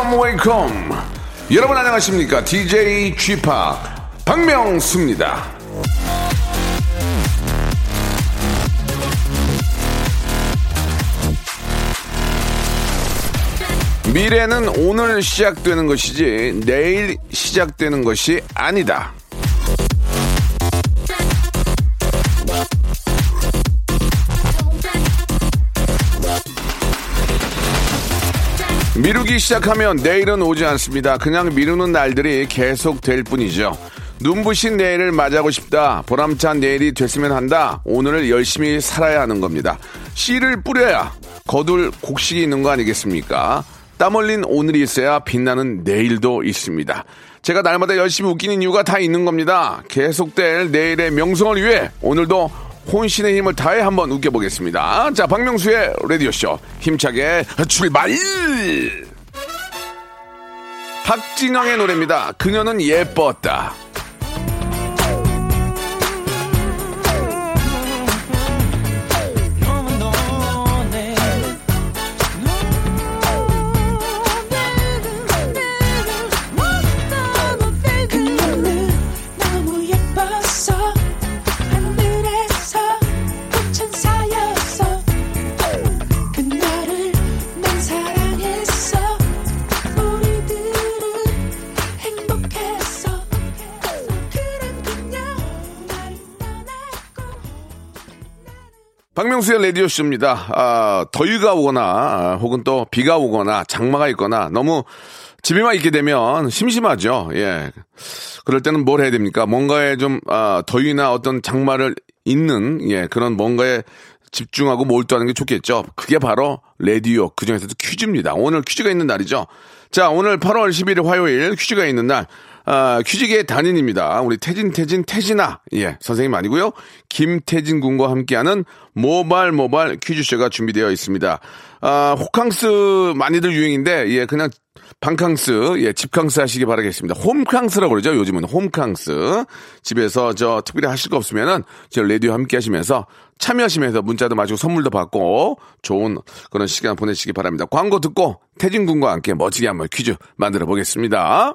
Wake up wake up 여러분 안녕하십니까? DJ p 박명수입니다. 미래는 오늘 시작되는 것이지 내일 시작되는 것이 아니다 미루기 시작하면 내일은 오지 않습니다. 그냥 미루는 날들이 계속 될 뿐이죠. 눈부신 내일을 맞이하고 싶다. 보람찬 내일이 됐으면 한다. 오늘을 열심히 살아야 하는 겁니다. 씨를 뿌려야 거둘 곡식이 있는 거 아니겠습니까? 땀 흘린 오늘이 있어야 빛나는 내일도 있습니다. 제가 날마다 열심히 웃기는 이유가 다 있는 겁니다. 계속될 내일의 명성을 위해 오늘도 혼신의 힘을 다해 한번 웃겨보겠습니다. 자, 박명수의 라디오쇼. 힘차게 출발! 박진영의 노래입니다. 그녀는 예뻤다. 박명수의 라디오쇼입니다. 아, 더위가 오거나, 아, 혹은 또 비가 오거나, 장마가 있거나, 너무 집에만 있게 되면 심심하죠. 예. 그럴 때는 뭘 해야 됩니까? 뭔가에 좀, 아, 더위나 어떤 장마를 있는, 예, 그런 뭔가에 집중하고 몰두하는 게 좋겠죠. 그게 바로 라디오, 그 중에서도 퀴즈입니다. 오늘 퀴즈가 있는 날이죠. 자, 오늘 8월 11일 화요일 퀴즈가 있는 날. 아, 퀴즈계의 단인입니다. 우리 태진, 태진, 태진아. 예, 선생님 아니고요 김태진 군과 함께하는 모발, 모발 퀴즈쇼가 준비되어 있습니다. 아, 호캉스 많이들 유행인데, 예, 그냥 방캉스, 예, 집캉스 하시기 바라겠습니다. 홈캉스라고 그러죠. 요즘은 홈캉스. 집에서 저 특별히 하실 거 없으면은 저 라디오 함께 하시면서 참여하시면서 문자도 마시고 선물도 받고 좋은 그런 시간 보내시기 바랍니다. 광고 듣고 태진 군과 함께 멋지게 한번 퀴즈 만들어 보겠습니다.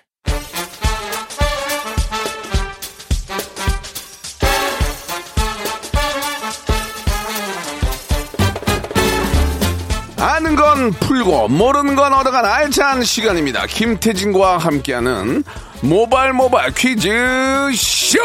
아는 건 풀고 모르는 건 얻어간 알찬 시간입니다. 김태진과 함께하는 모발 모발 퀴즈 쇼.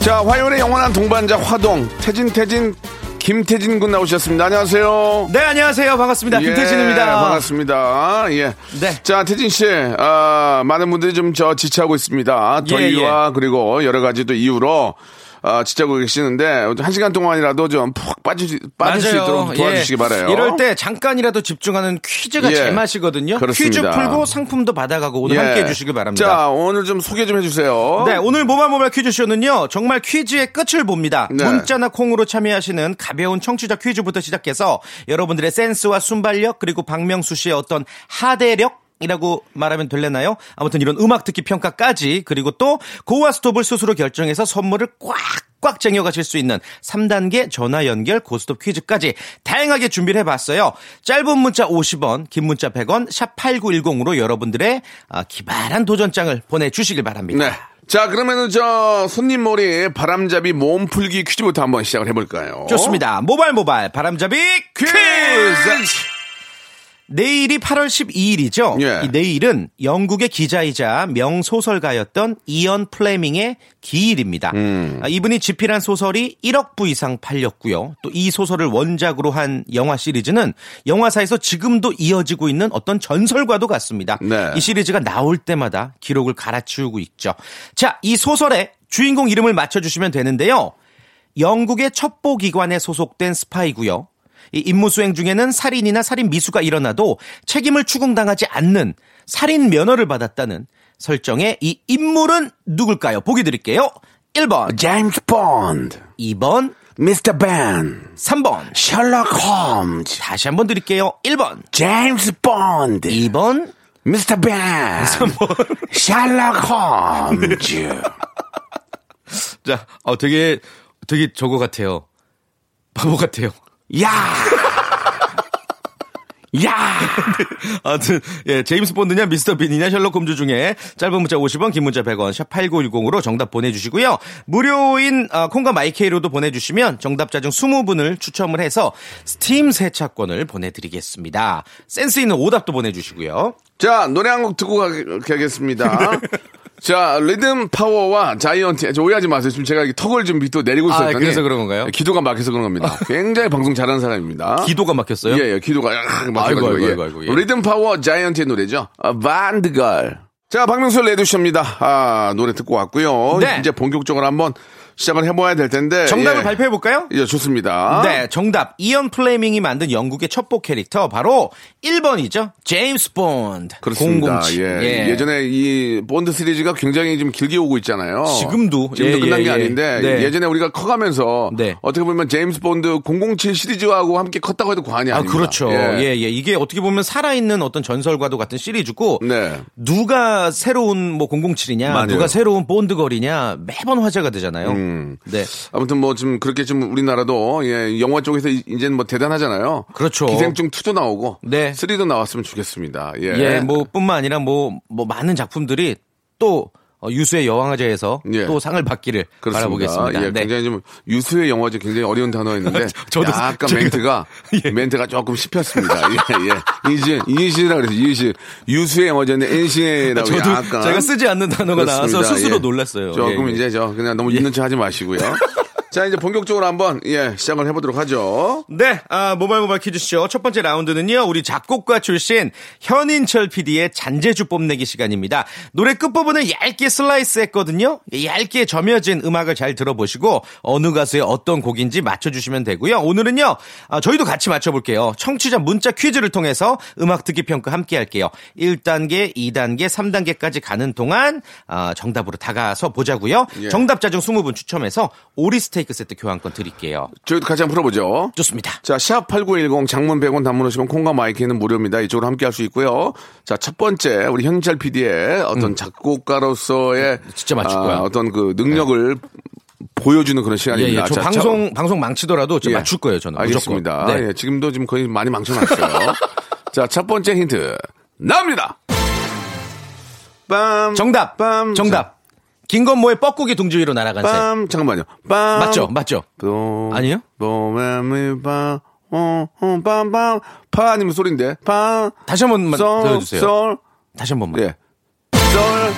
자, 화요일의 영원한 동반자 화동 태진 태진 김태진 군 나오셨습니다. 안녕하세요. 네, 안녕하세요. 반갑습니다. 예, 김태진입니다. 반갑습니다. 예. 네. 자, 태진 씨, 아, 많은 분들이 좀 저 지치하고 있습니다. 예, 더위와 그리고 여러 가지 또 이유로 아, 지치하고 계시는데 한 시간 동안이라도 좀 푹 빠지 빠질 수 있도록 도와주시기 예. 바라요. 이럴 때 잠깐이라도 집중하는 퀴즈가 예. 제맛이거든요. 퀴즈 그렇습니다. 풀고 상품도 받아가고 오늘 예. 함께 해 주시기 바랍니다. 자, 오늘 좀 소개 좀 해주세요. 네, 오늘 모바모바 퀴즈쇼는요, 정말 퀴즈의 끝을 봅니다. 네. 문자나 콩으로 참여하시는 가벼운 청취자 퀴즈부터 시작해서 여러분들의 센스와 순발력, 그리고 박명수 씨의 어떤 하대력, 이라고 말하면 될래나요? 아무튼 이런 음악 듣기 평가까지 그리고 또 고와 스톱을 스스로 결정해서 선물을 꽉 꽉 쟁여가실 수 있는 3단계 전화 연결 고스톱 퀴즈까지 다양하게 준비를 해봤어요. 짧은 문자 50원, 긴 문자 100원, 샵 8910으로 여러분들의 아, 기발한 도전장을 보내주시길 바랍니다. 네. 자, 그러면은 저 손님 머리 바람잡이 몸풀기 퀴즈부터 한번 시작을 해볼까요? 좋습니다. 모발 모발 바람잡이 퀴즈. 내일이 8월 12일이죠. 예. 이 내일은 영국의 기자이자 명소설가였던 이언 플레밍의 기일입니다. 음. 아, 이분이 집필한 소설이 1억 부 이상 팔렸고요. 또 이 소설을 원작으로 한 영화 시리즈는 영화사에서 지금도 이어지고 있는 어떤 전설과도 같습니다. 네. 이 시리즈가 나올 때마다 기록을 갈아치우고 있죠. 자, 이 소설의 주인공 이름을 맞춰주시면 되는데요. 영국의 첩보기관에 소속된 스파이고요. 이 임무 수행 중에는 살인이나 살인 미수가 일어나도 책임을 추궁당하지 않는 살인 면허를 받았다는 설정의 이 인물은 누굴까요? 보기 드릴게요. 1번, 제임스 본드, 2번, 미스터 빈, 3번. 셜록 홈즈, 다시 한번 드릴게요. 1번, 제임스 본드, 2번, 미스터 빈, 셜록 홈즈. 자, 어, 되게, 되게 저거 같아요. 바보 같아요. 야! 야! 아무튼 예, 제임스 본드냐 미스터 빈이냐 셜록 홈즈 중에 짧은 문자 50원 긴 문자 100원 샵 8910으로 정답 보내주시고요. 무료인 아, 콩과 마이케이로도 보내주시면 정답자 중 20분을 추첨을 해서 스팀 세차권을 보내드리겠습니다. 센스 있는 오답도 보내주시고요. 자, 노래 한 곡 듣고 가, 가겠습니다. 자, 리듬 파워와 자이언티, 저 오해하지 마세요. 지금 제가 턱을 좀 밑으로 내리고 아, 있었더니. 그래서 그런 건가요? 기도가 막혀서 그런 겁니다. 굉장히 방송 잘하는 사람입니다. 기도가 막혔어요? 예, 예, 기도가 약 막혀가지고. 아이고, 아이고, 예. 아이고, 아이고, 예. 리듬 파워 자이언티의 노래죠. 아, 본드걸. 자, 박명수 라디오쇼입니다. 아, 노래 듣고 왔고요. 네. 이제 본격적으로 한번 시작을 해봐야 될 텐데. 정답을 예. 발표해 볼까요? 예, 좋습니다. 네, 정답. 이언 플레밍이 만든 영국의 첩보 캐릭터 바로 1번이죠. 제임스 본드. 그렇습니다. 007. 예. 예. 제임스 본드 시리즈가 굉장히 좀 길게 오고 있잖아요. 지금도. 지금도 예, 끝난 예, 게 예. 아닌데 네. 예전에 우리가 커가면서 네. 어떻게 보면 제임스 본드 007 시리즈하고 함께 컸다고 해도 과언이 아, 아닙니다. 그렇죠. 예. 예, 이게 어떻게 보면 살아있는 어떤 전설과도 같은 시리즈고, 네. 누가 새로운 뭐 007이냐, 맞아요. 누가 새로운 본드걸이냐, 매번 화제가 되잖아요. 음. 네. 아무튼 뭐 지금 그렇게 좀 우리나라도 예, 영화 쪽에서 이- 이제는 뭐 대단하잖아요. 그렇죠. 기생충 2도 나오고 네. 3도 나왔으면 좋겠습니다. 예. 예, 뭐, 뿐만 아니라 뭐, 뭐, 많은 작품들이 또, 어, 유수의 여왕제에서 예. 또 상을 받기를 그렇습니다. 바라보겠습니다. 예, 네. 굉장히 좀 유수의 영화제 굉장히 어려운 단어였는데 저도 제가- 멘트가 예. 멘트가 조금 씹혔습니다. 예, 예. 이시 이시라 그래서 이시 유수의 영화제인데 인시라고 저도 약간 제가 쓰지 않는 단어가 나와서 그렇습니다. 스스로 예. 놀랐어요. 조금 예, 예. 이제 저 그냥 너무 있는 척 하지 마시고요. 자, 이제 본격적으로 한번 예, 시작을 해보도록 하죠. 네, 아, 모바일 모바일 퀴즈쇼 첫 번째 라운드는요, 우리 작곡가 출신 현인철 PD의 잔재주 뽐내기 시간입니다. 노래 끝부분을 얇게 슬라이스 했거든요. 얇게 점여진 음악을 잘 들어보시고, 어느 가수의 어떤 곡인지 맞춰주시면 되고요. 오늘은요, 아, 저희도 같이 맞춰볼게요. 청취자 문자 퀴즈를 통해서 음악 듣기 평가 함께 할게요. 1단계, 2단계, 3단계까지 가는 동안, 아, 정답으로 다가서 보자고요. 예. 정답자 중 20분 추첨해서 오리 스테 이크 세트 교환권 드릴게요. 저희도 같이 한번 풀어보죠. 좋습니다. 자, 샵 8910 장문 100원 단문 오시면 콩과 마이크는 무료입니다. 이쪽으로 함께 할 수 있고요. 자, 첫 번째 우리 현철 PD의 어떤 작곡가로서의 음. 진짜 맞출 거야. 네. 아, 어떤 그 능력을 보여주는 그런 예, 시간입니다. 예. 저 자, 방송, 방송 망치더라도 저 예. 맞출 거예요, 저는. 알겠습니다. 네. 예, 지금도 지금 거의 많이 망쳐놨어요. 자, 첫 번째 힌트 나옵니다. 빰. 정답! 빰. 정답! 김건모의 뻐꾸기 둥지 위로 날아간 새. 빰. 잠깐만요. 빰. 맞죠? 맞죠? 또. 아니에요? 또매미 빰. 어, 어, 빰빰. 파 아니면 소리인데. 빰. 다시 한 번만 솔, 들려주세요. 솔. 다시 한 번만. 예. 솔.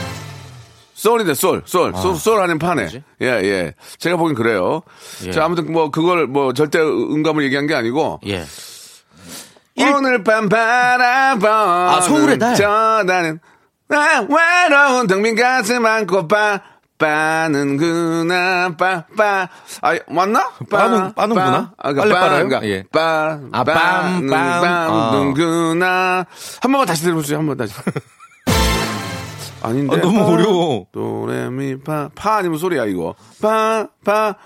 솔인데 솔, 솔, 솔, 솔 아닌 파네. 뭐지? 예, 예. 제가 보긴 그래요. 예. 자, 아무튼 뭐 그걸 뭐 절대 음감을 얘기한 게 아니고 예. 오늘 밤 바라보는 아, 서울의 달. 아, 외로운 텅빈 가슴 안고 빠 빠는구나 빠빠 아 맞나? 빠는- 빠는구나? 아, 빨리 빨아요? 예. 빠 아, 빰, 빰. 빠는구나 한 번만 다시 들어보세요 한 번 다시 아닌데 아, 너무 빠, 어려워. 도레미 파 파 아니면 소리야 이거 빠빠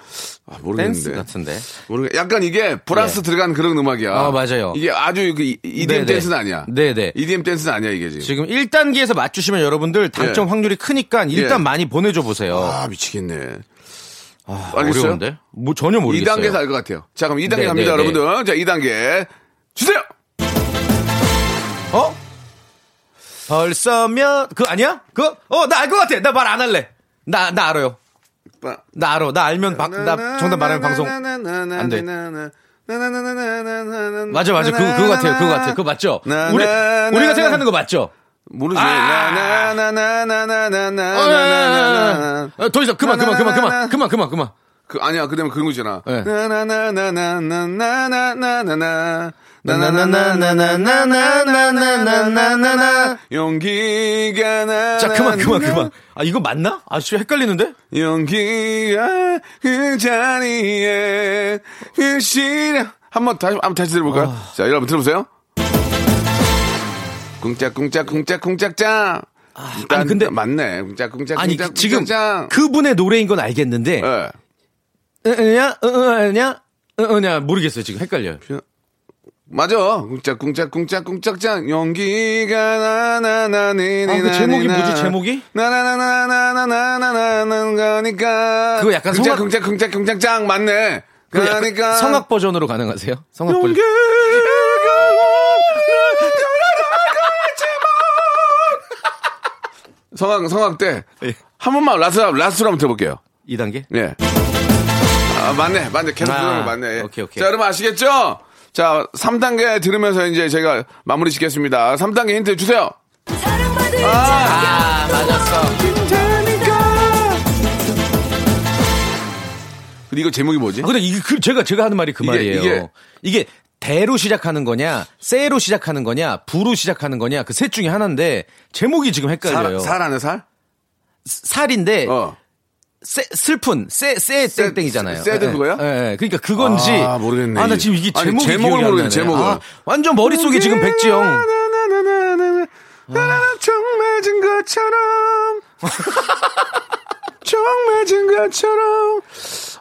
아, 모르겠는데 댄스 같은데. 모르겠 약간 이게 브라스 예. 들어간 그런 음악이야. 아, 맞아요. 이게 아주 그 이- EDM 네네. 댄스는 아니야. 네네. EDM 댄스는 아니야 이게 지금. 지금 1단계에서 맞추시면 여러분들 당점 예. 확률이 크니까 일단 예. 많이 보내줘 보세요. 아 미치겠네. 알겠어요? 어려운데? 뭐 전혀 모르겠어요. 2단계에서 알 것 같아요. 자 그럼 2단계 네, 갑니다 네, 네. 여러분들. 자 2단계 주세요. 어? 벌써면 그 아니야? 그? 어, 나 알 것 같아. 나 말 안 할래. 나 나 알아요. 빠- 나 알아. 나 알면 방, 나 정답 말하면 방송 안 돼. 맞아, 맞아. 그거, 그거 같아요. 그거 같아요. 그거 맞죠? 나, 우리, 나, 우리가 나, 생각하는 나. 거 맞죠? 모르지. 더 이상 그만, 그만, 그만, 그만, 그만, 그만, 그만. 그 아니야. 그다음에 그런 거 있잖아. 네. 나나나나나나나나나나. 나나나나나나나나나나나나. 용기가 나. 자, 그만, 그만, 그만. 아, 이거 맞나? 아, 씨, 헷갈리는데? 용기가 그 자리에 그 시련. 한번 다시 한번 다시 들어볼까요? 아. 자, 여러분 들어보세요. 쿵짝 쿵짝 쿵짝 쿵짝짱. 일단 아니, 근데- 맞네. 쿵짝 쿵짝 아니, 쿵짝 지금 쿵짝짱. 그분의 노래인 건 알겠는데, 예. 으냐, 으냐, 으냐, 모르겠어요. 지금 헷갈려요. 맞아. 쿵짝 쿵짝 쿵짝 쿵짝짱. 용기가 나나나니. 아, 그 제목이 뭐지, 제목이? 나나나나나나나나나나는 거니까. 그거 약간 성악- 쿵짝 쿵짝 쿵짝쿵짝짱 맞네. 그 약간 그러니까. 성악 버전으로 가능하세요? 성악 버전. 용기가 성악 성악 때한 예. 번만 라스 라스로 한번 들어볼게요. 2단계? 예. 아 맞네 맞네 계속 아, 들으면 맞네. 예. 오케이, 오케이. 자 여러분 아시겠죠? 자 3단계 들으면서 이제 제가 마무리 짓겠습니다. 3단계 힌트 주세요. 사랑받을 아, 맞았어. 근데 이거 제목이 뭐지? 아, 근데 이게 그, 제가, 제가 하는 말이 그 이게- 말이에요. 이게- 이게, 대로 시작하는 거냐, 세로 시작하는 거냐, 부로 시작하는 거냐, 그 셋 중에 하나인데, 제목이 지금 헷갈려요. 살, 살 안에 살? 살인데, 어. 세- 슬픈, 세, 세, 세- 땡땡이잖아요. Sad 예, 그거야? 예, 예. 그러니까 그건지. 아, 모르겠네. 아, 나 지금 이게 아니, 제목이 제목을 기억이 안 모르겠네. 제목을. 아, 완전 머릿속에 지금 백지영. 나나나나나나나. 정 맞은 것처럼. 정 맞은 것처럼.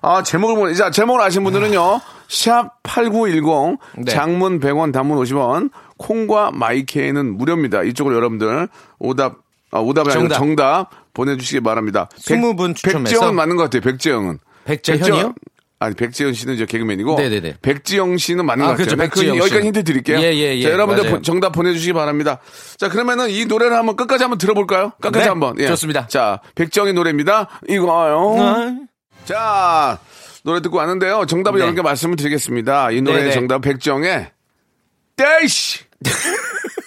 아, 제목을 모르, 자, 제목을 아시는 분들은요. 샵 8910. 네. 장문 100원, 단문 50원. 콩과 마이케이는 무료입니다. 이쪽으로 여러분들 오답, 아, 오답이 정답. 정답 보내주시기 바랍니다. 20분 추첨해서. 백지영은 맞는 것 같아요, 백지영은. 백재현이요? 아니, 백지영 씨는 이제 개그맨이고. 네네네. 백지영 씨는 맞는 아, 것 같아요. 그렇죠, 그 백지영 씨. 여기까지 힌트 드릴게요. 예, 예, 예. 자, 여러분들 맞아요. 보- 정답 보내주시기 바랍니다. 자, 그러면은 이 노래를 한번 끝까지 한번 들어볼까요? 끝까지 네, 한번. 예. 좋습니다. 자, 백지영의 노래입니다. 이거요. 아, 자, 노래 듣고 왔는데요. 정답을 네. 여러 개 말씀을 드리겠습니다. 이 노래의 네네. 정답 백지영의 대시!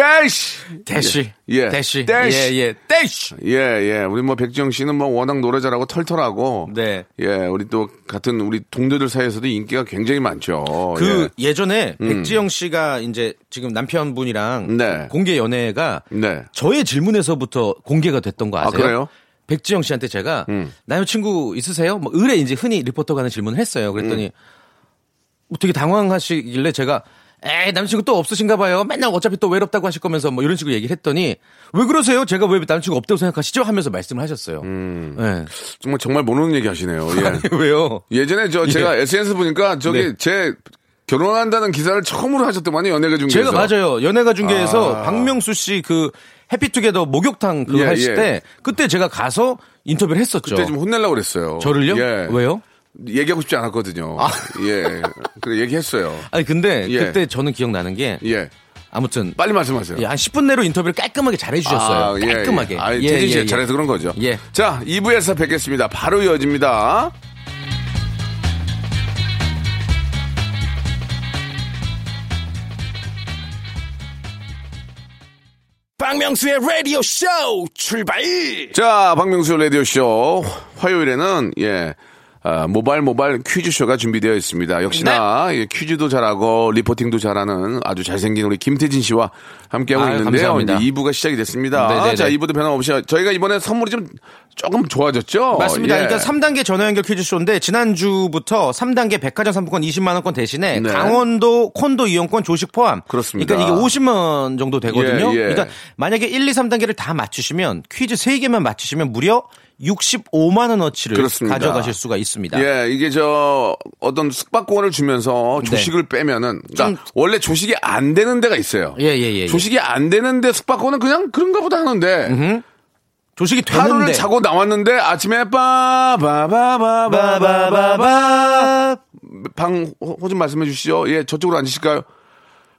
대시! 대시. 예. 대시. 대시. 예, 예. 대시. 예, 예. 우리 뭐 백지영 씨는 뭐 워낙 노래 잘하고 털털하고. 네. 예, 우리 또 같은 우리 동료들 사이에서도 인기가 굉장히 많죠. 그 예. 예. 전에 백지영 씨가 이제 지금 남편분이랑 네. 공개 연애가 네. 저의 질문에서부터 공개가 됐던 거 아세요? 아, 그래요? 백지영 씨한테 제가 음. 남자친구 있으세요? 뭐 의뢰 이제 흔히 리포터가 하는 질문을 했어요. 그랬더니 음. 뭐 되게 당황하시길래 제가 에이 남자친구 또 없으신가 봐요. 맨날 어차피 또 외롭다고 하실 거면서 뭐 이런 식으로 얘기를 했더니 왜 그러세요? 제가 왜 남자친구 없다고 생각하시죠? 하면서 말씀을 하셨어요. 음. 네. 정말 정말 모르는 얘기 하시네요. 예. 왜요? 예전에 저 제가 SNS 보니까 저기 네. 제 결혼한다는 기사를 처음으로 하셨더만요. 연예가 중계에서. 제가 맞아요. 연예가 중계에서 아. 박명수 씨 그 해피투게더 목욕탕 그거 예, 하실 예. 때 그때 제가 가서 인터뷰를 했었죠. 그때 좀 혼내려고 그랬어요. 저를요? 예. 왜요? 얘기하고 싶지 않았거든요. 예. 그래 얘기했어요. 아니 근데 예. 그때 저는 기억나는 게 예. 아무튼 빨리 말씀하세요. 예, 한 10분 내로 인터뷰를 깔끔하게 잘 해 주셨어요. 예, 깔끔하게. 예. 아, 예, 태진 씨가 예, 예. 잘해서 그런 거죠. 예. 자, 2부에서 뵙겠습니다. 바로 이어집니다. 박명수의 라디오 쇼 출발! 자, 박명수 라디오 쇼. 화요일에는, 예, 아, 모바일 모바일 퀴즈쇼가 준비되어 있습니다. 역시나 네. 예, 퀴즈도 잘하고 리포팅도 잘하는 아주 잘생긴 우리 김태진 씨와 함께하고 아유, 있는데요. 감사합니다. 이제 2부가 시작이 됐습니다. 네네네. 자, 2부도 변함없이 저희가 이번에 선물이 좀 조금 좋아졌죠? 맞습니다. 예. 일단 3단계 전화 연결 퀴즈쇼인데 지난주부터 3단계 백화점 상품권 20만 원권 대신에 네. 강원도 콘도 이용권 조식 포함. 그렇습니다. 그러니까 이게 50만 원 정도 되거든요. 예, 예. 그러니까 만약에 1, 2, 3단계를 다 맞추시면 퀴즈 3개만 맞추시면 무려 65만 원어치를 그렇습니다. 가져가실 수가 있습니다. 예, 이게 저 어떤 숙박권을 주면서 조식을 빼면은 그러니까 네. 좀- 원래 조식이 안 되는 데가 있어요. 예, 예, 예, 예. 조식이 안 되는데 숙박권은 그냥 그런가 보다 하는데 조식이 하루를 되는데 자고 나왔는데 아침에 빠바바바바바 방 호좀 말씀해 주시죠. 예, 저쪽으로 앉으실까요?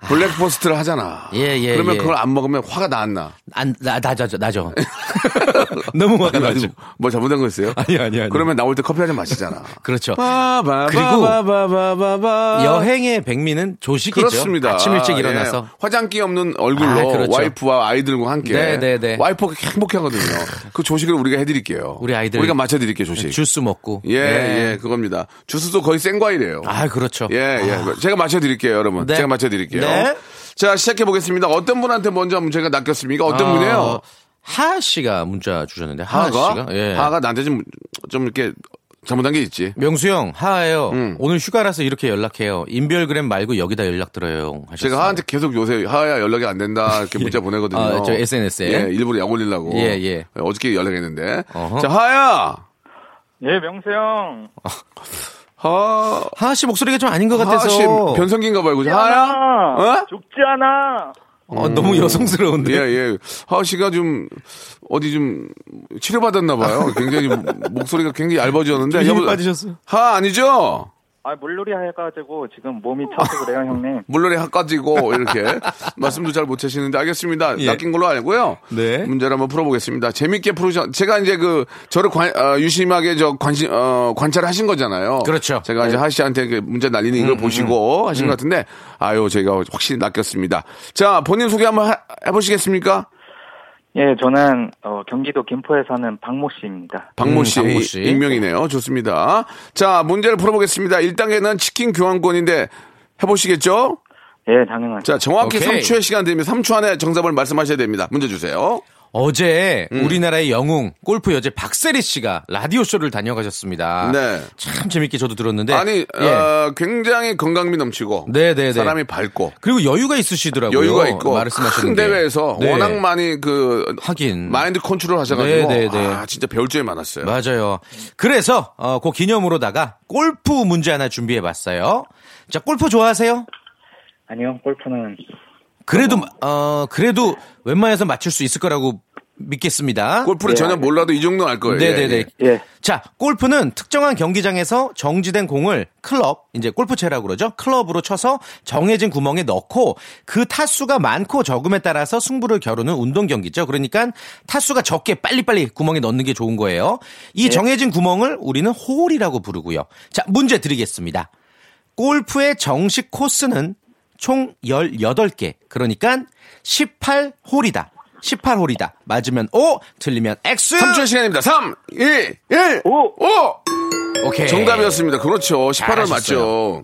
블랙퍼스트를 하잖아. 예, 예, 그러면 예. 그걸 안 먹으면 화가 나 안 나. 안, 나, 나죠, 나죠. 너무 화가 나죠. 뭐 잘못한 거 있어요? 아니, 아니, 아니. 그러면 나올 때 커피 한 잔 마시잖아. 그렇죠. 그리고 여행의 백미는 조식이죠. 그렇습니다. 아침 일찍 일어나서. 예, 화장기 없는 얼굴로 아, 그렇죠. 와이프와 아이들과 함께 네, 네, 네. 와이프가 행복해 하거든요. 그 조식을 우리가 해드릴게요. 우리 아이들 우리가 맞춰드릴게요, 조식. 주스 먹고. 예, 네. 예, 그겁니다. 주스도 거의 생과일이에요. 아, 그렇죠. 예, 예. 제가 맞춰드릴게요, 여러분. 네. 제가 맞춰드릴게요. 네. 자, 시작해 보겠습니다. 어떤 분한테 먼저 문제가 낚였습니까? 어떤 어, 분이에요? 하하 씨가 문자 주셨는데 하하? 씨가 예. 하하가 나한테 좀, 좀 이렇게 잘못한 게 있지. 명수 형 하하예요. 음. 오늘 휴가라서 이렇게 연락해요. 인별그램 말고 여기다 연락. 하셨어요. 제가 하한테 계속 요새 하하야 연락이 안 된다 이렇게 문자 보내거든요. 아, 저 SNS 에? 예, 일부러 약 올리려고. 예, 예. 어저께 연락했는데. 어허. 자, 하하야! 예, 명수 형. 하, 하하 씨 목소리가 좀 아닌 것 같아서 하하 씨 변성기인가 봐요. 그죠? 하하야? 어? 죽지 않아. 어, 너무 여성스러운데. 예, 예. 하하 씨가 좀, 어디 좀, 치료받았나 봐요. 굉장히, 목소리가 굉장히 얇아졌는데. 좀 힘이 여보- 빠지셨어요? 하하 아니죠? 아, 물놀이 해가지고 지금 몸이 차서 그래요, 형님. 물놀이 핫까지고 이렇게 말씀도 잘 못 하시는데 알겠습니다. 예. 낚인 걸로 알고요. 네. 문제를 한번 풀어보겠습니다. 재밌게 풀으셔. 제가 이제 그 저를 관, 어, 유심하게 저 관심 어, 관찰하신 거잖아요. 그렇죠. 제가 이제 하시 씨한테 그 문제 날리는 이걸 보시고 하신 것 같은데 아유 제가 확실히 낚였습니다. 자 본인 소개 한번 하- 해보시겠습니까? 예, 저는 어, 경기도 김포에 사는 박모 씨입니다. 박모 음, 씨, 박모 씨. 익명이네요. 좋습니다. 자 문제를 풀어보겠습니다. 1단계는 치킨 교환권인데 해보시겠죠? 예, 당연하죠. 자, 정확히 오케이. 3초의 시간 드리면 3초 안에 정답을 말씀하셔야 됩니다. 문제 주세요. 어제 음. 우리나라의 영웅 골프 여제 박세리 씨가 라디오 쇼를 다녀가셨습니다. 네. 참 재밌게 저도 들었는데 아니, 예. 어, 굉장히 건강미 넘치고. 네, 네, 네. 사람이 밝고. 그리고 여유가 있으시더라고요. 여유가 있고. 말씀하시는 큰 게. 대회에서 네. 워낙 많이 그. 하긴. 마인드 컨트롤 하셔가지고. 네, 네, 네. 아, 진짜 배울 점이 많았어요. 맞아요. 그래서 어, 그 기념으로다가 골프 문제 하나 준비해봤어요. 자, 골프 좋아하세요? 아니요, 골프는 그래도 어 그래도 웬만해서 맞출 수 있을 거라고 믿겠습니다. 골프를 네, 전혀 알겠습니다. 몰라도 이 정도는 알 거예요. 네네네. 예, 예. 예. 자, 골프는 특정한 경기장에서 정지된 공을 클럽, 이제 골프채라고 그러죠. 클럽으로 쳐서 정해진 구멍에 넣고 그 타수가 많고 적음에 따라서 승부를 겨루는 운동 경기죠. 그러니까 타수가 적게 빨리빨리 구멍에 넣는 게 좋은 거예요. 이 정해진 구멍을 우리는 홀이라고 부르고요. 자, 문제 드리겠습니다. 골프의 정식 코스는 총 18개. 그러니까 18홀이다. 18홀이다. 맞으면 O, 틀리면 X. 3초의 시간입니다. 3, 2, 1, 오! 5! 오케이. 정답이었습니다. 그렇죠. 18월 잘하셨어요. 맞죠.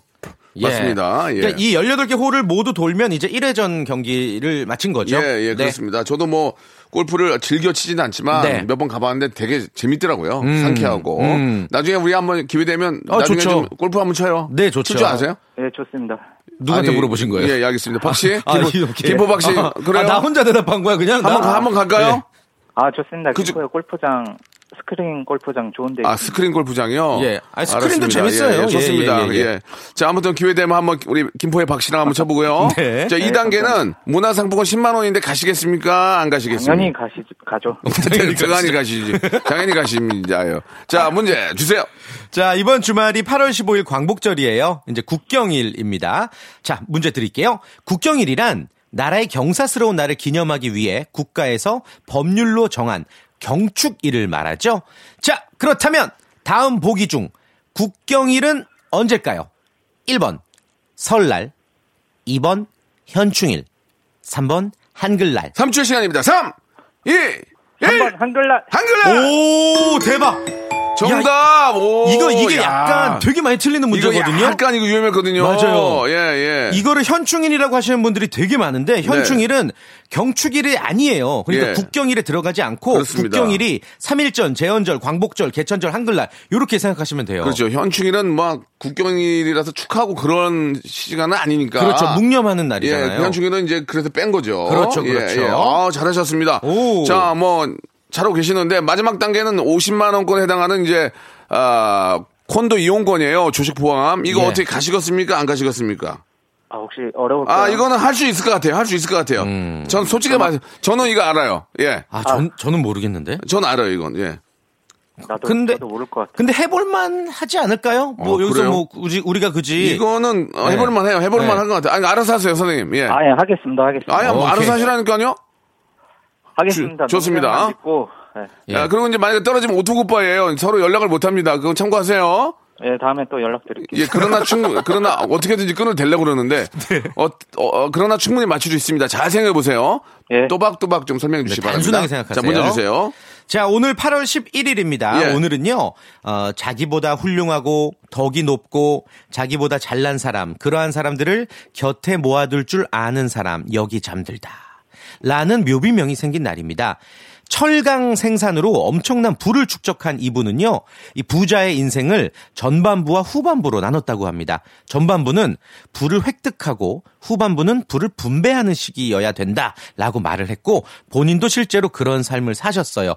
예. 맞습니다. 예. 그러니까 이 18개 홀을 모두 돌면 이제 1회전 경기를 마친 거죠. 예, 예, 네. 그렇습니다. 저도 뭐 골프를 즐겨 치지는 않지만 네. 몇번 가봤는데 되게 재밌더라고요. 상쾌하고. 음. 나중에 우리 한번 기회 되면 어, 나중에 좋죠. 좀 골프 한번 쳐요. 네, 좋죠. 칠줄 아세요? 예, 좋습니다. 누구한테 아니, 물어보신 거예요? 예, 예, 알겠습니다. 박 씨, 아, 김포, 이렇게. 김포 박 씨, 아, 그래요? 아, 나 혼자 대답한 거야, 그냥? 한번 나- 한번 갈까요? 네. 아, 좋습니다. 김포에 골프장, 스크린 골프방 좋은데. 아, 스크린 골프장이요? 예. 아, 스크린도 알았습니다. 재밌어요. 예, 예, 좋습니다. 예, 예, 예, 예. 자, 아무튼 기회 되면 한번 우리 김포의 박 씨랑 한번 쳐보고요. 네. 자, 2단계는 문화상품권 10만원인데 가시겠습니까? 안 가시겠습니까? 당연히 가시, 가죠. 당연히 가시지. 당연히 가십니다요. 자, 문제 주세요. 자, 이번 주말이 8월 15일 광복절이에요. 이제 국경일입니다. 자, 문제 드릴게요. 국경일이란 나라의 경사스러운 날을 기념하기 위해 국가에서 법률로 정한 경축일을 말하죠. 자, 그렇다면 다음 보기 중 국경일은 언제일까요? 1번 설날, 2번 현충일, 3번 한글날. 3초 시간입니다. 3, 2, 1. 한번 한글날. 한글날! 오, 대박! 정답! 오, 이거 이게 야. 약간 되게 많이 틀리는 문제거든요. 약간 이거 위험했거든요. 맞아요. 예, 예. 이거를 현충일이라고 하시는 분들이 되게 많은데 현충일은 경축일이 아니에요. 그러니까 예. 국경일에 들어가지 않고 그렇습니다. 국경일이 3일전, 제헌절, 광복절, 개천절, 한글날 이렇게 생각하시면 돼요. 그렇죠. 현충일은 뭐 국경일이라서 축하하고 그런 시간은 아니니까. 그렇죠. 묵념하는 예, 날이잖아요. 그 현충일은 이제 그래서 뺀 거죠. 그렇죠, 예, 그렇죠. 예. 아, 잘하셨습니다. 오. 자, 뭐 잘하고 계시는데 마지막 단계는 50만 원권에 해당하는 이제 아 콘도 이용권이에요. 조식 포함. 이거 예. 어떻게 가시겠습니까? 안 가시겠습니까? 아, 혹시 어려울까요? 아, 이거는 할 수 있을 것 같아요. 할 수 있을 것 같아요. 전 솔직히 말, 저는 이거 알아요. 예. 아, 전, 저는 모르겠는데. 전 알아요, 이건. 예. 나도, 근데- 나도 모를 것 같아. 근데 해볼만 하지 않을까요? 뭐 어, 여기서 그래요? 뭐 우리, 우리가 그지. 이거는 어, 네. 해볼만 해요. 해볼만 네. 한것 같아요. 아니, 알아서 하세요, 선생님. 예. 아, 예, 하겠습니다. 하겠습니다. 아니, 뭐 오케이. 알아서 하시라니까요? 하겠습니다. 좋- 좋습니다. 믿고 네. 야, 그리고 이제 만약에 떨어지면 오토굿바예요. 서로 연락을 못 합니다. 그건 참고하세요. 예, 다음에 또 연락드릴게요. 예, 그러나 충분, 그러나 어떻게든지 끈을 대려고 그러는데, 네. 어, 어, 어, 그러나 충분히 맞출 수 있습니다. 잘 생각해 보세요. 예. 또박또박 좀 설명해 주시기 네, 바랍니다. 단순하게 생각하세요. 자, 문제 주세요. 자, 오늘 8월 11일입니다. 예. 오늘은요, 어, 자기보다 훌륭하고 덕이 높고 자기보다 잘난 사람, 그러한 사람들을 곁에 모아둘 줄 아는 사람, 여기 잠들다. 라는 묘비명이 생긴 날입니다. 철강 생산으로 엄청난 부를 축적한 이분은요, 이 부자의 인생을 전반부와 후반부로 나눴다고 합니다. 전반부는 부를 획득하고 후반부는 부를 분배하는 시기여야 된다라고 말을 했고 본인도 실제로 그런 삶을 사셨어요.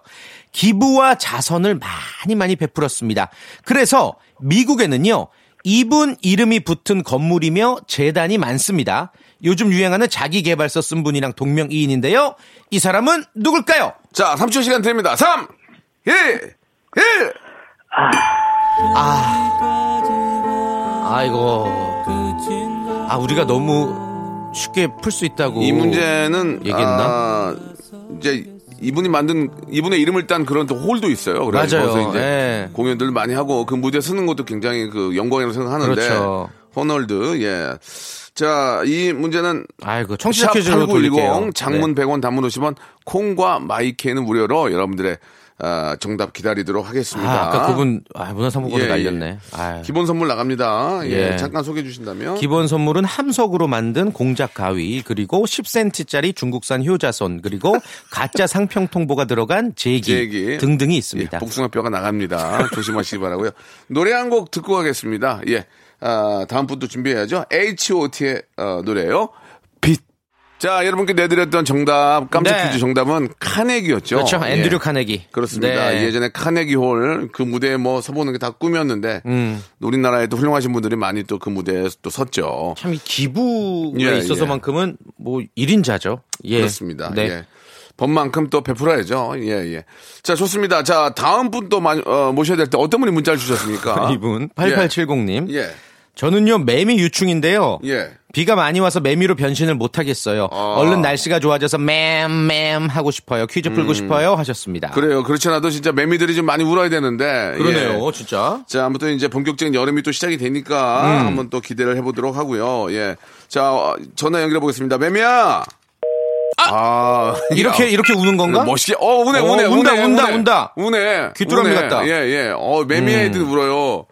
기부와 자선을 많이 많이 베풀었습니다. 그래서 미국에는요, 이분 이름이 붙은 건물이며 재단이 많습니다. 요즘 유행하는 자기 개발서 쓴 분이랑 동명이인인데요. 이 사람은 누굴까요? 자, 3초 시간 드립니다. 3, 1, 1! 아이고. 아, 우리가 너무 쉽게 풀 수 있다고. 이 문제는, 얘기했나? 아, 이제 이분이 만든, 이분의 이름을 딴 그런 또 홀도 있어요. 그래서 이제 예. 공연들 많이 하고 그 무대 쓰는 것도 굉장히 그 영광이라고 생각하는데. 그렇죠. 호널드, 예. 자, 이 문제는 아이고, 청취자 퀴즈로 돌릴게요. 샵8910 장문 네. 100원 단문 50원 콩과 마이케이는 무료로 여러분들의 아, 정답 기다리도록 하겠습니다. 아, 아까 그분, 아, 문화상품권을 예, 예. 날렸네. 아유. 기본 선물 나갑니다. 예. 예. 잠깐 소개해 주신다면. 기본 선물은 함석으로 만든 공작 가위, 그리고 10cm짜리 중국산 효자손, 그리고 가짜 상평 통보가 들어간 제기, 제기. 등등이 예, 있습니다. 복숭아뼈가 나갑니다. 조심하시기 바라고요. 노래 한 곡 듣고 가겠습니다. 예. 아, 다음 분도 준비해야죠. H.O.T의 어, 노래예요. 빛. 자, 여러분께 내드렸던 정답, 깜짝 네. 퀴즈 정답은 카네기였죠. 그렇죠. 예. 앤드류 카네기. 그렇습니다. 네. 예전에 카네기 홀 그 무대에 뭐 서보는 게 다 꿈이었는데 음. 우리나라에도 훌륭하신 분들이 많이 또 그 무대에 또 섰죠. 참 이 기부에 예, 있어서만큼은 뭐 1인자죠. 예. 그렇습니다. 네. 예. 법만큼 또 베풀어야죠. 예, 예. 자, 좋습니다. 자, 다음 분 또 모셔야 될 때 어떤 분이 문자를 주셨습니까? 이분 8870님. 예. 저는요 매미 유충인데요. 예. 비가 많이 와서 매미로 변신을 못 하겠어요. 아. 얼른 날씨가 좋아져서 맴맴 하고 싶어요. 퀴즈 풀고 싶어요 하셨습니다. 음. 그래요. 그렇지 않아도 진짜 매미들이 좀 많이 울어야 되는데. 그러네요, 예. 진짜. 자, 아무튼 이제 본격적인 여름이 또 시작이 되니까 음. 한번 또 기대를 해보도록 하고요. 예. 자, 어, 전화 연결해 보겠습니다. 매미야! 아, 이렇게 이렇게 우는 건가? 멋있게, 어, 우네, 어, 우네, 운다, 우네, 운다, 우네. 운다. 우네. 귀뚜라미. 같다. 음. 예, 예. 어, 매미 애들 울어요.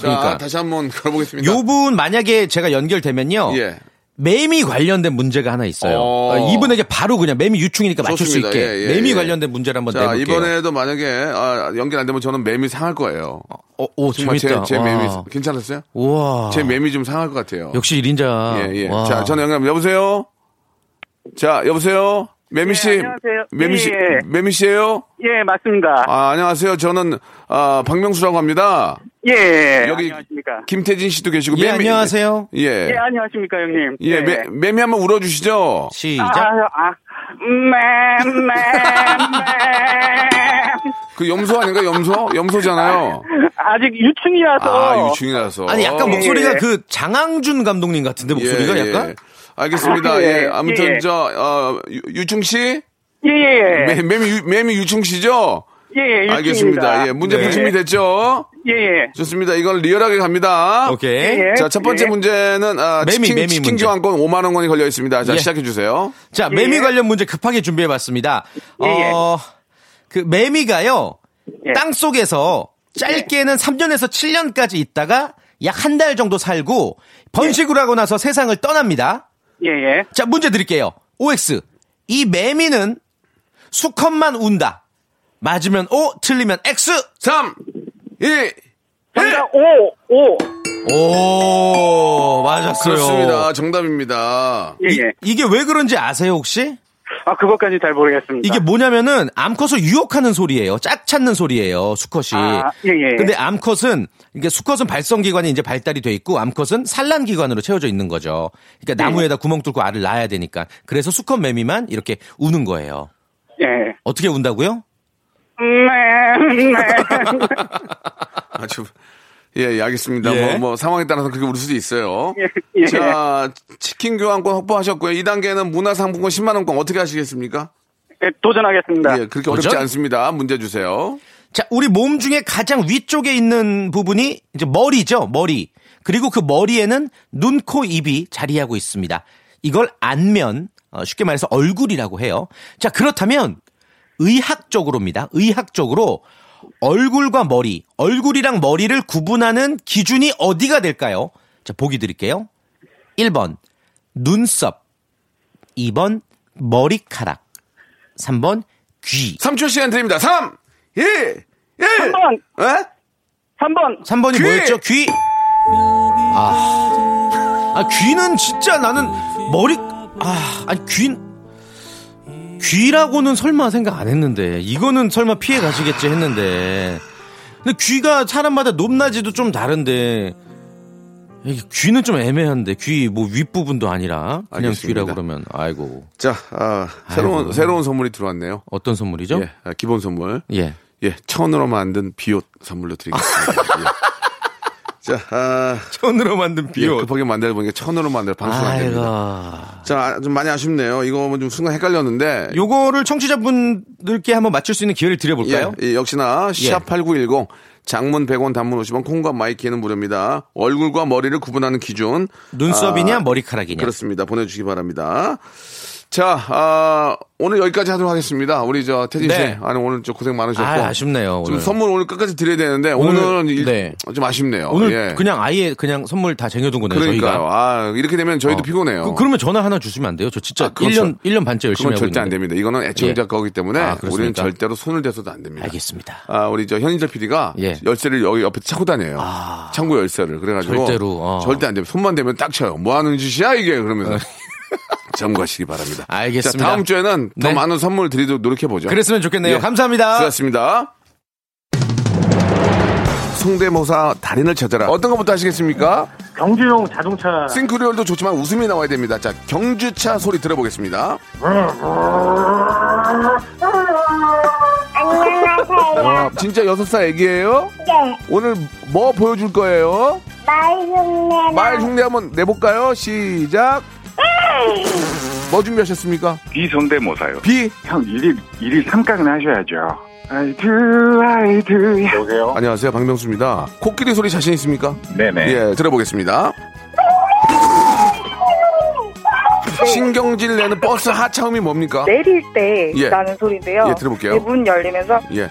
자, 그러니까. 다시 한번 걸어보겠습니다. 요분 만약에 제가 연결되면요. 예. 매미 관련된 문제가 하나 있어요. 어. 어, 이분에게 바로 그냥 매미 유충이니까 맞출 좋습니다. 수 있게 예, 예, 매미 예. 관련된 문제를 한번 자, 내볼게요. 이번에도 만약에 아, 연결 안 되면 저는 매미 상할 거예요. 어, 오, 정말 재밌다. 제, 제 와. 매미 괜찮았어요? 우와. 제 매미 좀 상할 것 같아요. 역시 1인자. 예, 예. 와. 자, 전화 연결 여보세요? 자, 여보세요? 매미 씨. 네, 안녕하세요. 매미 씨. 예, 예. 매미 씨예요? 예, 맞습니다. 아, 안녕하세요. 저는 아, 박명수라고 합니다. 예, 여기 안녕하십니까. 김태진 씨도 계시고 예, 매미- 안녕하세요. 예. 예, 안녕하십니까, 형님. 예, 매, 매미 한번 울어 주시죠. 시작. 아, 아, 맴, 맴, 맴. 그 염소 아닌가? 염소? 염소잖아요. 아직 유충이라서. 아, 유충이라서. 아니 약간 예, 목소리가 예. 그 장항준 감독님 같은데 목소리가 예, 예. 약간 알겠습니다. 아, 예. 예, 아무튼 예. 저 어, 유- 유충 씨? 예, 예, 예. 매, 매미 유- 매미 유충 씨죠? 예, 예. 알겠습니다. 예, 문제 네. 풀 준비 됐죠? 예, 예. 좋습니다. 이건 리얼하게 갑니다. 오케이. 예. 자, 첫 번째 예. 문제는 아, 매미, 치킨, 매미 치킨 문제. 교환권 5만 원권이 걸려 있습니다. 자, 예. 시작해 주세요. 자, 예. 매미 관련 문제 급하게 준비해 봤습니다. 예, 어, 그 매미가요. 예. 땅 속에서 짧게는 3년에서 7년까지 있다가 약 한 달 정도 살고 번식을 하고 나서 세상을 떠납니다. 예, 예. 자, 문제 드릴게요. OX. 이 매미는 수컷만 운다. 맞으면 O, 틀리면 X. 3, 2, 정답, 오, 오. 오, 맞았어요. 그렇습니다. 정답입니다. 예, 이, 예. 이게 왜 그런지 아세요, 혹시? 아, 그것까지 잘 모르겠습니다. 이게 뭐냐면은 암컷을 유혹하는 소리예요. 짝 찾는 소리예요. 수컷이. 아, 예, 예. 근데 암컷은 이게 수컷은 발성 기관이 이제 발달이 돼 있고 암컷은 산란 기관으로 채워져 있는 거죠. 그러니까 나무에다 구멍 뚫고 알을 낳아야 되니까. 그래서 수컷 매미만 이렇게 우는 거예요. 예. 어떻게 운다고요? 맴, 맴. 아주 예, 예, 알겠습니다. 예. 뭐, 뭐 상황에 따라서 그렇게 울 수도 있어요. 예, 예. 자, 치킨 교환권 확보하셨고요. 2단계는 문화상품권 10만 원권 어떻게 하시겠습니까? 네, 도전하겠습니다. 예, 그렇게 어렵지 도전? 않습니다. 문제 주세요. 자, 우리 몸 중에 가장 위쪽에 있는 부분이 이제 머리죠, 머리. 그리고 그 머리에는 눈, 코, 입이 자리하고 있습니다. 이걸 안면, 어, 쉽게 말해서 얼굴이라고 해요. 자, 그렇다면 의학적으로입니다. 의학적으로 얼굴과 머리, 얼굴이랑 머리를 구분하는 기준이 어디가 될까요? 자, 보기 드릴게요. 1번, 눈썹. 2번, 머리카락. 3번, 귀. 3초 시간 드립니다. 3, 2, 1. 3번, 에? 3번. 3번이 귀! 뭐였죠? 귀. 아. 아, 귀는 진짜 나는 머리, 아, 아니, 귀, 귀라고는 설마 생각 안 했는데, 이거는 설마 피해 가시겠지 했는데, 근데 귀가 사람마다 높낮이도 좀 다른데, 귀는 좀 애매한데, 귀 뭐 윗부분도 아니라, 그냥 알겠습니다. 귀라고 그러면, 아이고, 자, 아, 새로운, 아이고. 새로운 선물이 들어왔네요. 어떤 선물이죠? 예, 아, 기본 선물. 예. 예, 천으로 만든 비옷 선물로 드리겠습니다. 예. 자, 아, 천으로 만든 예, 비옷. 급하게 만들어 보니까 천으로 만들 방송 안 됩니다. 자, 아, 좀 많이 아쉽네요. 이거 뭐좀 순간 헷갈렸는데. 요거를 청취자분들께 한번 맞출 수 있는 기회를 드려볼까요? 예, 예, 역시나 예. 샵8910 장문 100원 단문 50원 콩과 마이키는 무료입니다. 얼굴과 머리를 구분하는 기준 눈썹이냐 아, 머리카락이냐. 그렇습니다. 보내주시기 바랍니다. 자, 아, 오늘 여기까지 하도록 하겠습니다. 우리 저 태진 씨, 네. 아니 오늘 좀 고생 많으셨고, 아, 아쉽네요. 좀 오늘. 선물 오늘 끝까지 드려야 되는데 오늘, 오늘은 일- 네. 좀 아쉽네요. 오늘 예. 그냥 아예 그냥 선물 다 쟁여둔 거네요. 그러니까요. 저희가. 아, 이렇게 되면 저희도 어. 피곤해요. 그, 러면 전화 하나 주시면 안 돼요? 저 진짜 아, 그건 1년, 일 1년 반째 열심히 그건 하고 절대 안. 됩니다. 이거는 애청자 예. 거기 때문에 아? 우리는 절대로 손을 대서도 안 됩니다. 알겠습니다. 아, 우리 저 현인철 PD가 예. 열쇠를 여기 옆에 차고 다녀요. 창고 열쇠를. 그래 가지고. 절대로, 어. 절대 안 돼요. 손만 대면 딱 쳐요. 뭐 하는 짓이야, 이게. 그러면서. 점거하시기 바랍니다. 알겠습니다. 자, 다음 주에는 더 네. 많은 선물 드리도록 노력해보죠. 그랬으면 좋겠네요. 예. 감사합니다. 수고하셨습니다. 송대모사 달인을 찾아라. 어떤 것부터 하시겠습니까? 경주용 자동차. 싱크리얼도 좋지만 웃음이 나와야 됩니다. 자, 경주차 소리 들어보겠습니다. 안녕하세요. 와, 진짜 여섯 살 애기예요? 네, 오늘 뭐 보여줄 거예요? 말 흉내나 말 흉내 한번 내볼까요? 시작. 뭐 준비하셨습니까? 비성대모사요. 비. 형 일일 일일 삼각은 하셔야죠. I do. 여보세요? 안녕하세요, 박명수입니다. 코끼리 소리 자신 있습니까? 네네. 예, 들어보겠습니다. 신경질 내는 버스 하차음이 뭡니까? 내릴 때 예. 나는 소리인데요. 예, 들어볼게요. 이문 열리면서 예.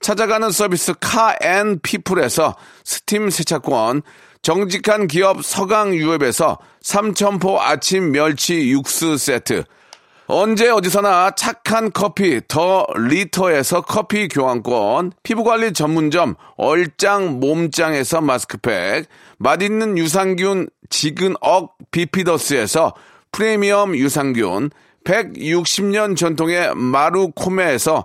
찾아가는 서비스 카앤피플에서 스팀 세차권, 정직한 기업 서강유업에서 삼천포 아침 멸치 육수 세트, 언제 어디서나 착한 커피 더 리터에서 커피 교환권, 피부관리 전문점 얼짱 몸짱에서 마스크팩, 맛있는 유산균 지근억 비피더스에서 프리미엄 유산균, 160년 전통의 마루코메에서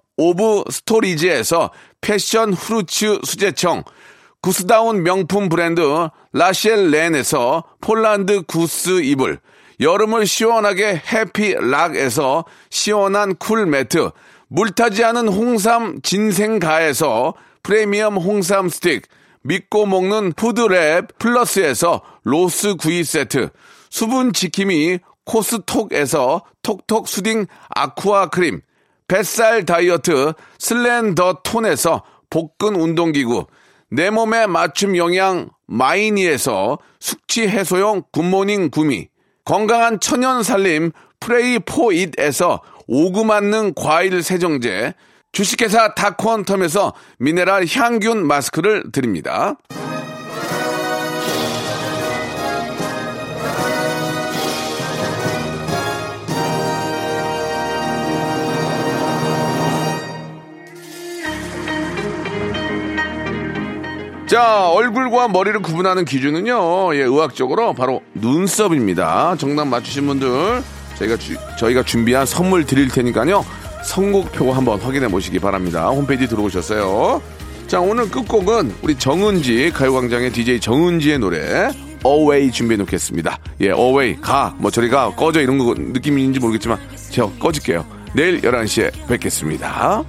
오브 스토리지에서 패션 후르츠 수제청, 구스다운 명품 브랜드 라셸 렌에서 폴란드 구스 이불, 여름을 시원하게 해피락에서 시원한 쿨 매트, 물타지 않은 홍삼 진생가에서 프리미엄 홍삼 스틱, 믿고 먹는 푸드랩 플러스에서 로스 구이 세트, 수분 지킴이 코스톡에서 톡톡 수딩 아쿠아 크림, 뱃살 다이어트 슬렌더 톤에서 복근 운동기구, 내 몸에 맞춤 영양 마이니에서 숙취 해소용 굿모닝 구미, 건강한 천연 살림 프레이 포잇에서 오구 맞는 과일 세정제, 주식회사 다콘텀에서 미네랄 향균 마스크를 드립니다. 자, 얼굴과 머리를 구분하는 기준은요, 예, 의학적으로 바로 눈썹입니다. 정답 맞추신 분들, 저희가, 주- 저희가 준비한 선물 드릴 테니까요, 선곡표 한번 확인해 보시기 바랍니다. 홈페이지 들어오셨어요. 자, 오늘 끝곡은 우리 정은지, 가요광장의 DJ 정은지의 노래, Away 준비해 놓겠습니다. 예, Away, 가, 뭐 저리 가, 꺼져 이런 거 느낌인지 모르겠지만, 저 꺼질게요. 내일 11시에 뵙겠습니다.